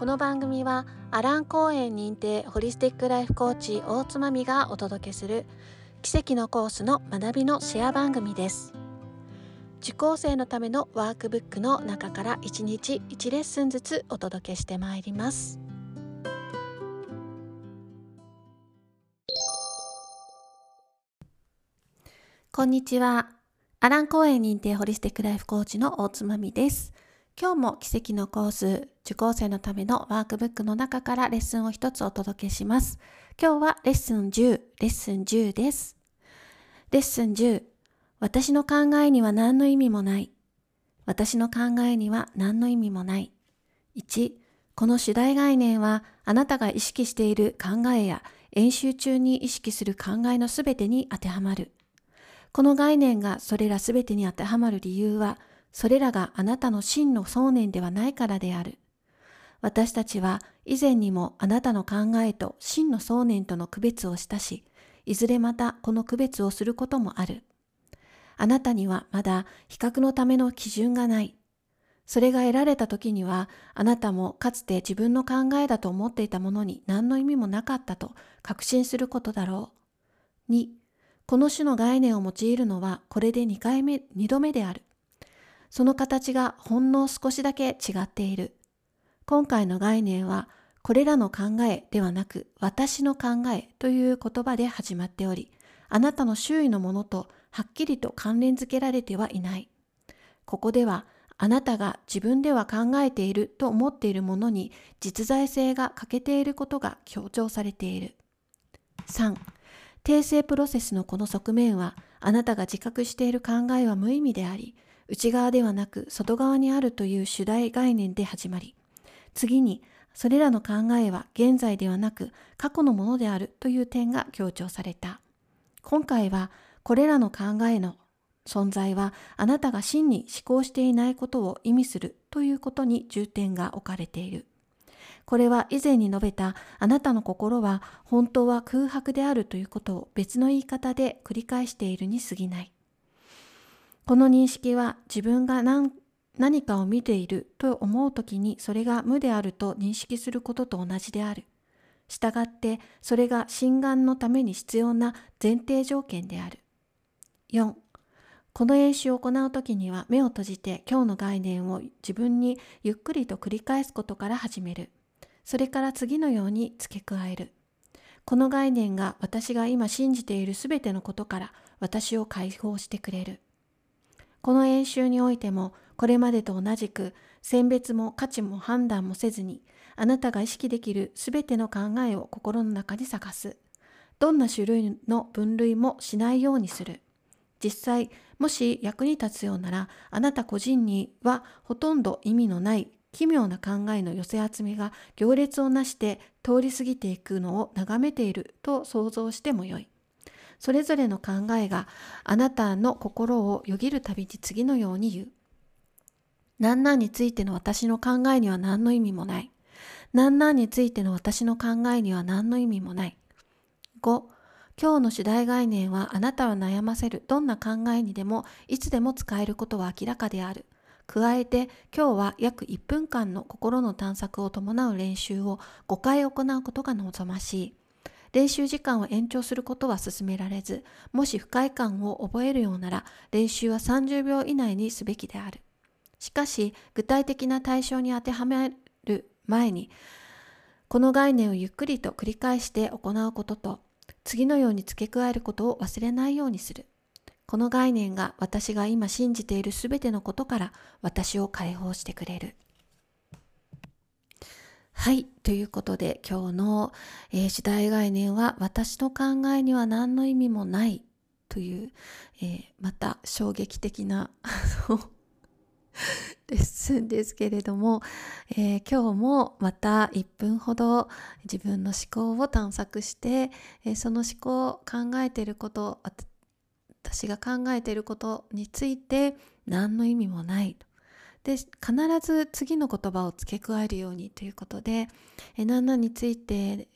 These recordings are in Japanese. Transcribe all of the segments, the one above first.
この番組はアラン・コーエン認定ホリスティック・ライフ・コーチ大つまみがお届けする奇跡のコースの学びのシェア番組です。受講生のためのワークブックの中から1日1レッスンずつお届けしてまいります。こんにちは。アラン・コーエン認定ホリスティック・ライフ・コーチの大つまみです。今日も奇跡のコース受講生のためのワークブックの中からレッスンを一つお届けします。今日はレッスン10、レッスン10です。レッスン10、私の考えには何の意味もない。私の考えには何の意味もない。1、この主題概念はあなたが意識している考えや演習中に意識する考えのすべてに当てはまる。この概念がそれらすべてに当てはまる理由は、それらがあなたの真の想念ではないからである。私たちは以前にもあなたの考えと真の想念との区別をしたし、いずれまたこの区別をすることもある。あなたにはまだ比較のための基準がない。それが得られた時には、あなたもかつて自分の考えだと思っていたものに何の意味もなかったと確信することだろう。2、この種の概念を用いるのはこれで2回目、2度目である。その形がほんの少しだけ違っている。今回の概念は、これらの考えではなく、私の考えという言葉で始まっており、あなたの周囲のものとはっきりと関連づけられてはいない。ここでは、あなたが自分では考えていると思っているものに実在性が欠けていることが強調されている。3. 訂正プロセスのこの側面は、あなたが自覚している考えは無意味であり、内側ではなく外側にあるという主題概念で始まり、次にそれらの考えは現在ではなく過去のものであるという点が強調された。今回はこれらの考えの存在はあなたが真に思考していないことを意味するということに重点が置かれている。これは以前に述べたあなたの心は本当は空白であるということを別の言い方で繰り返しているに過ぎない。この認識は自分が何何かを見ていると思う時にそれが無であると認識することと同じである。したがってそれが心眼のために必要な前提条件である。4. この演習を行う時には目を閉じて今日の概念を自分にゆっくりと繰り返すことから始める。それから次のように付け加える。この概念が私が今信じているすべてのことから私を解放してくれる。この演習においてもこれまでと同じく選別も価値も判断もせずにあなたが意識できるすべての考えを心の中に探す。どんな種類の分類もしないようにする。実際、もし役に立つようなら、あなた個人にはほとんど意味のない奇妙な考えの寄せ集めが行列をなして通り過ぎていくのを眺めていると想像してもよい。それぞれの考えがあなたの心をよぎるたびに次のように言う。何々についての私の考えには何の意味もない。何々についての私の考えには何の意味もない。5. 今日の主題概念はあなたを悩ませるどんな考えにでもいつでも使えることは明らかである。加えて今日は約1分間の心の探索を伴う練習を5回行うことが望ましい。練習時間を延長することは勧められず、もし不快感を覚えるようなら練習は30秒以内にすべきである。しかし、具体的な対象に当てはめる前に、この概念をゆっくりと繰り返して行うことと、次のように付け加えることを忘れないようにする。この概念が私が今信じているすべてのことから私を解放してくれる。はい。ということで、今日の、えー、主題概念は、私の考えには何の意味もないという、えー、また衝撃的な レッスンですけれども、えー、今日もまた1分ほど自分の思考を探索して、えその思考考えていること私が考えていることについて何の意味もないで必ず次の言葉を付け加えるようにということで何々について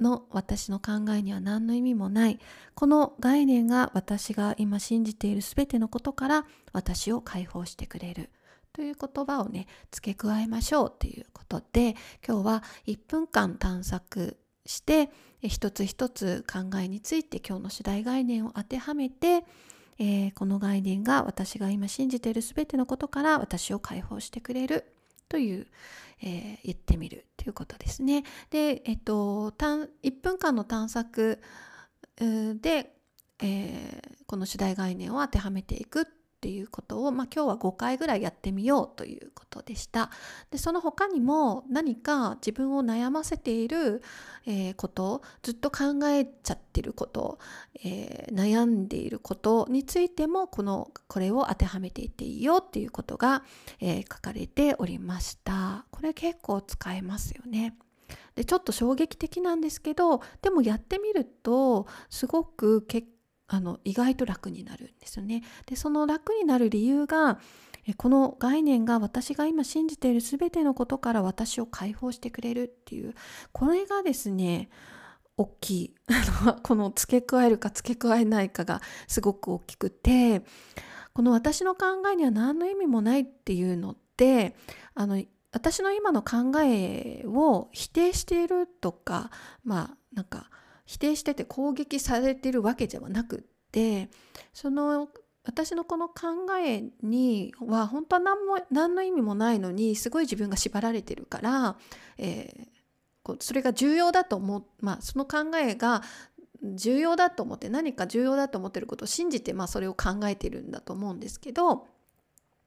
の私の考えには何の意味もない。この概念が私が今信じている全てのことから私を解放してくれるという言葉をね付け加えましょうということことで今日は1分間探索して一つ一つ考えについて今日の主題概念を当てはめて、えー、この概念が私が今信じている全てのことから私を解放してくれるという、えー、言ってみるということですね。で、えっと、1分間の探索で、えー、この主題概念を当てはめていくっていうことを、まあ、今日は5回ぐらいやってみようということでした。でその他にも何か自分を悩ませている、えー、ことずっと考えちゃってること、えー、悩んでいることについてもこのこれを当てはめていっていいよっていうことが、えー、書かれておりました。これ結構使えますよね。でちょっと衝撃的なんですけどでもやってみるとすごく結あの意外と楽になるんですよね。でその楽になる理由がこの概念が私が今信じている全てのことから私を解放してくれるっていうこれがですね大きい この付け加えるか付け加えないかがすごく大きくてこの私の考えには何の意味もないっていうのってあの私の今の考えを否定しているとかまあなんか否定してて攻撃されてるわけではなくってその私のこの考えには本当は何も何の意味もないのにすごい自分が縛られてるから、えー、それが重要だと思う、まあ、その考えが重要だと思って何か重要だと思ってることを信じて、まあ、それを考えてるんだと思うんですけど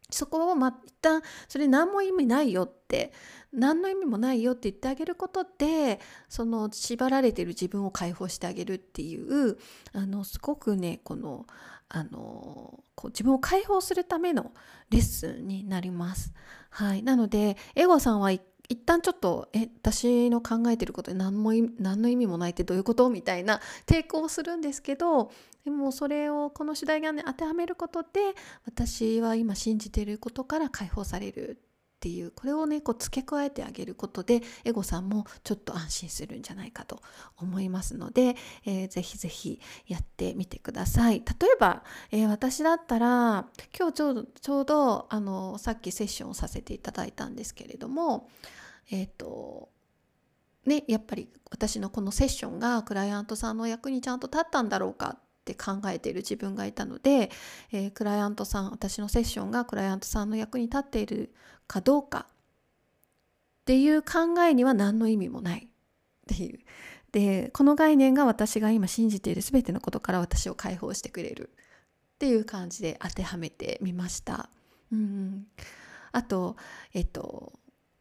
そこをま一旦それ何も意味ないよって何の意味もないよって言ってあげることでその縛られてる自分を解放してあげるっていうあのすごくねこのあのこう自分を解放するためのレッスンになります。はい、なのでエゴさんは一一旦ちょっとえ私の考えてることで何も何の意味もないってどういうこと？みたいな抵抗をするんですけどでもそれをこの主題がね当てはめることで私は今信じてることから解放される。っていうこれをねこう付け加えてあげることでエゴさんもちょっと安心するんじゃないかと思いますので、えー、ぜひぜひやってみてください。例えば、えー、私だったら今日ちょうどちょうどあのさっきセッションをさせていただいたんですけれどもえっ、ー、とねやっぱり私のこのセッションがクライアントさんの役にちゃんと立ったんだろうかって考えている自分がいたので、えー、クライアントさん私のセッションがクライアントさんの役に立っているかどうかっていう考えには何の意味もないっていう。でこの概念が私が今信じている全てのことから私を解放してくれるっていう感じで当てはめてみました。うんあと、えっと、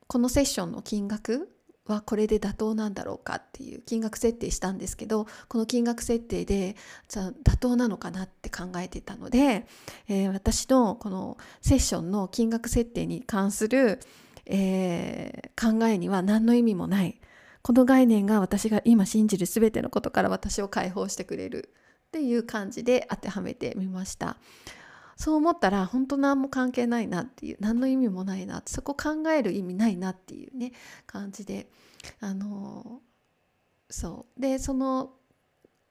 このセッションの金額はこれで妥当なんだろうかっていう金額設定したんですけどこの金額設定でじゃ妥当なのかなって考えてたので、えー、私のこのセッションの金額設定に関する、えー、考えには何の意味もないこの概念が私が今信じる全てのことから私を解放してくれるっていう感じで当てはめてみました。そう思ったら本当何も関係ないなっていう何の意味もないなそこ考える意味ないなっていうね感じであのそう。でその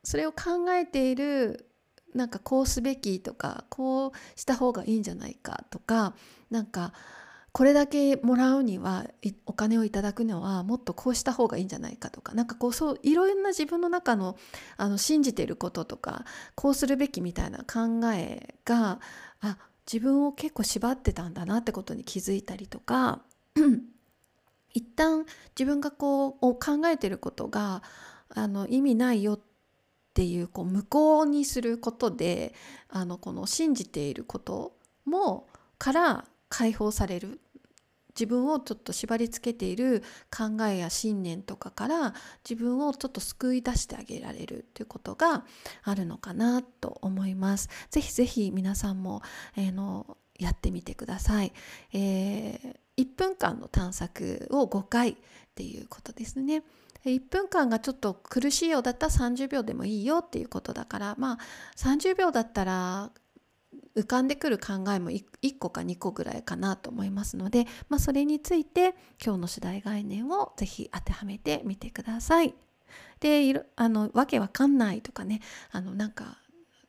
それを考えているなんかこうすべきとかこうした方がいいんじゃないかとかなんかこれだけもらうにはお金をいただくのはもっとこうした方がいいんじゃないかとかなんかこうそういろんな自分の中のあの信じてることとかこうするべきみたいな考えがあ自分を結構縛ってたんだなってことに気づいたりとか 一旦自分がこう考えてることがあの意味ないよっていうこう無効にすることであのこの信じていることもから解放される。自分をちょっと縛りつけている考えや信念とかから自分をちょっと救い出してあげられるということがあるのかなと思います。ぜひぜひ皆さんも、えー、のやってみてください。えー、1分間の探索を5回っていうことですね。1分間がちょっと苦しいようだったら30秒でもいいよっていうことだからまあ30秒だったら浮かんでくる考えも 1, 個か2個ぐらいかなと思いますので、まあ、それについて今日の主題概念をぜひ当てはめてみてください。であのわけわかんないとかねあのなんか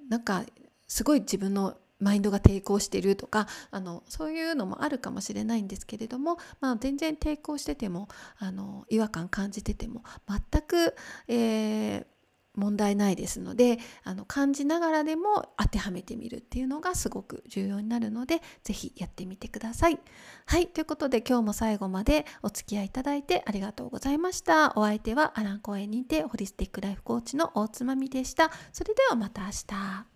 なんかすごい自分のマインドが抵抗してるとかあのそういうのもあるかもしれないんですけれども、まあ、全然抵抗しててもあの違和感感じてても全く、えー、問題ないですのであの感じながらでも当てはめてみるっていうのがすごく重要になるので是非やってみてください。はいということで今日も最後までお付き合いいただいてありがとうございました。お相手はアラン公園にてホリスティックライフコーチの大つまみでした。それではまた明日。